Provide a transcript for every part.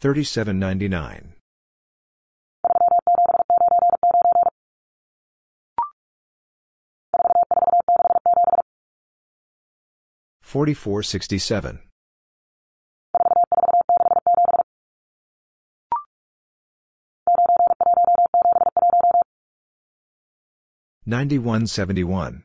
3799. 4467. Ninety-one seventy-one.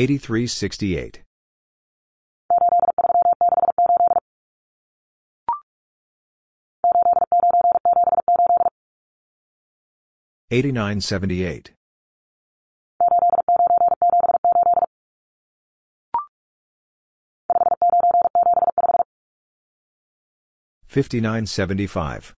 Thirty-four sixty-seven. Fifty-four sixty. Eighty-three sixty-eight. 8978. 5975.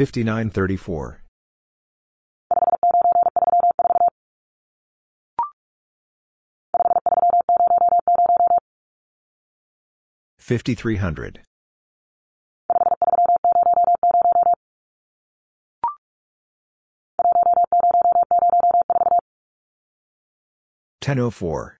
5934. Fifty three hundred. Ten oh four.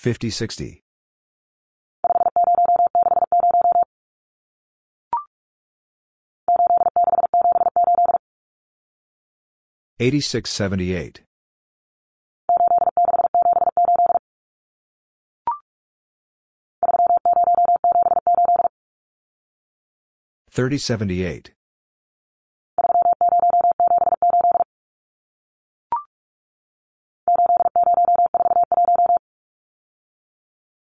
Fifty sixty. Eighty six seventy eight. Thirty seventy eight.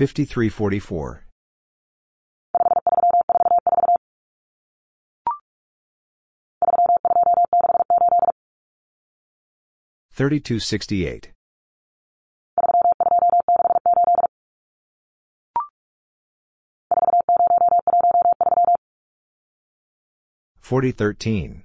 5344. Thirty-two sixty-eight, forty thirteen.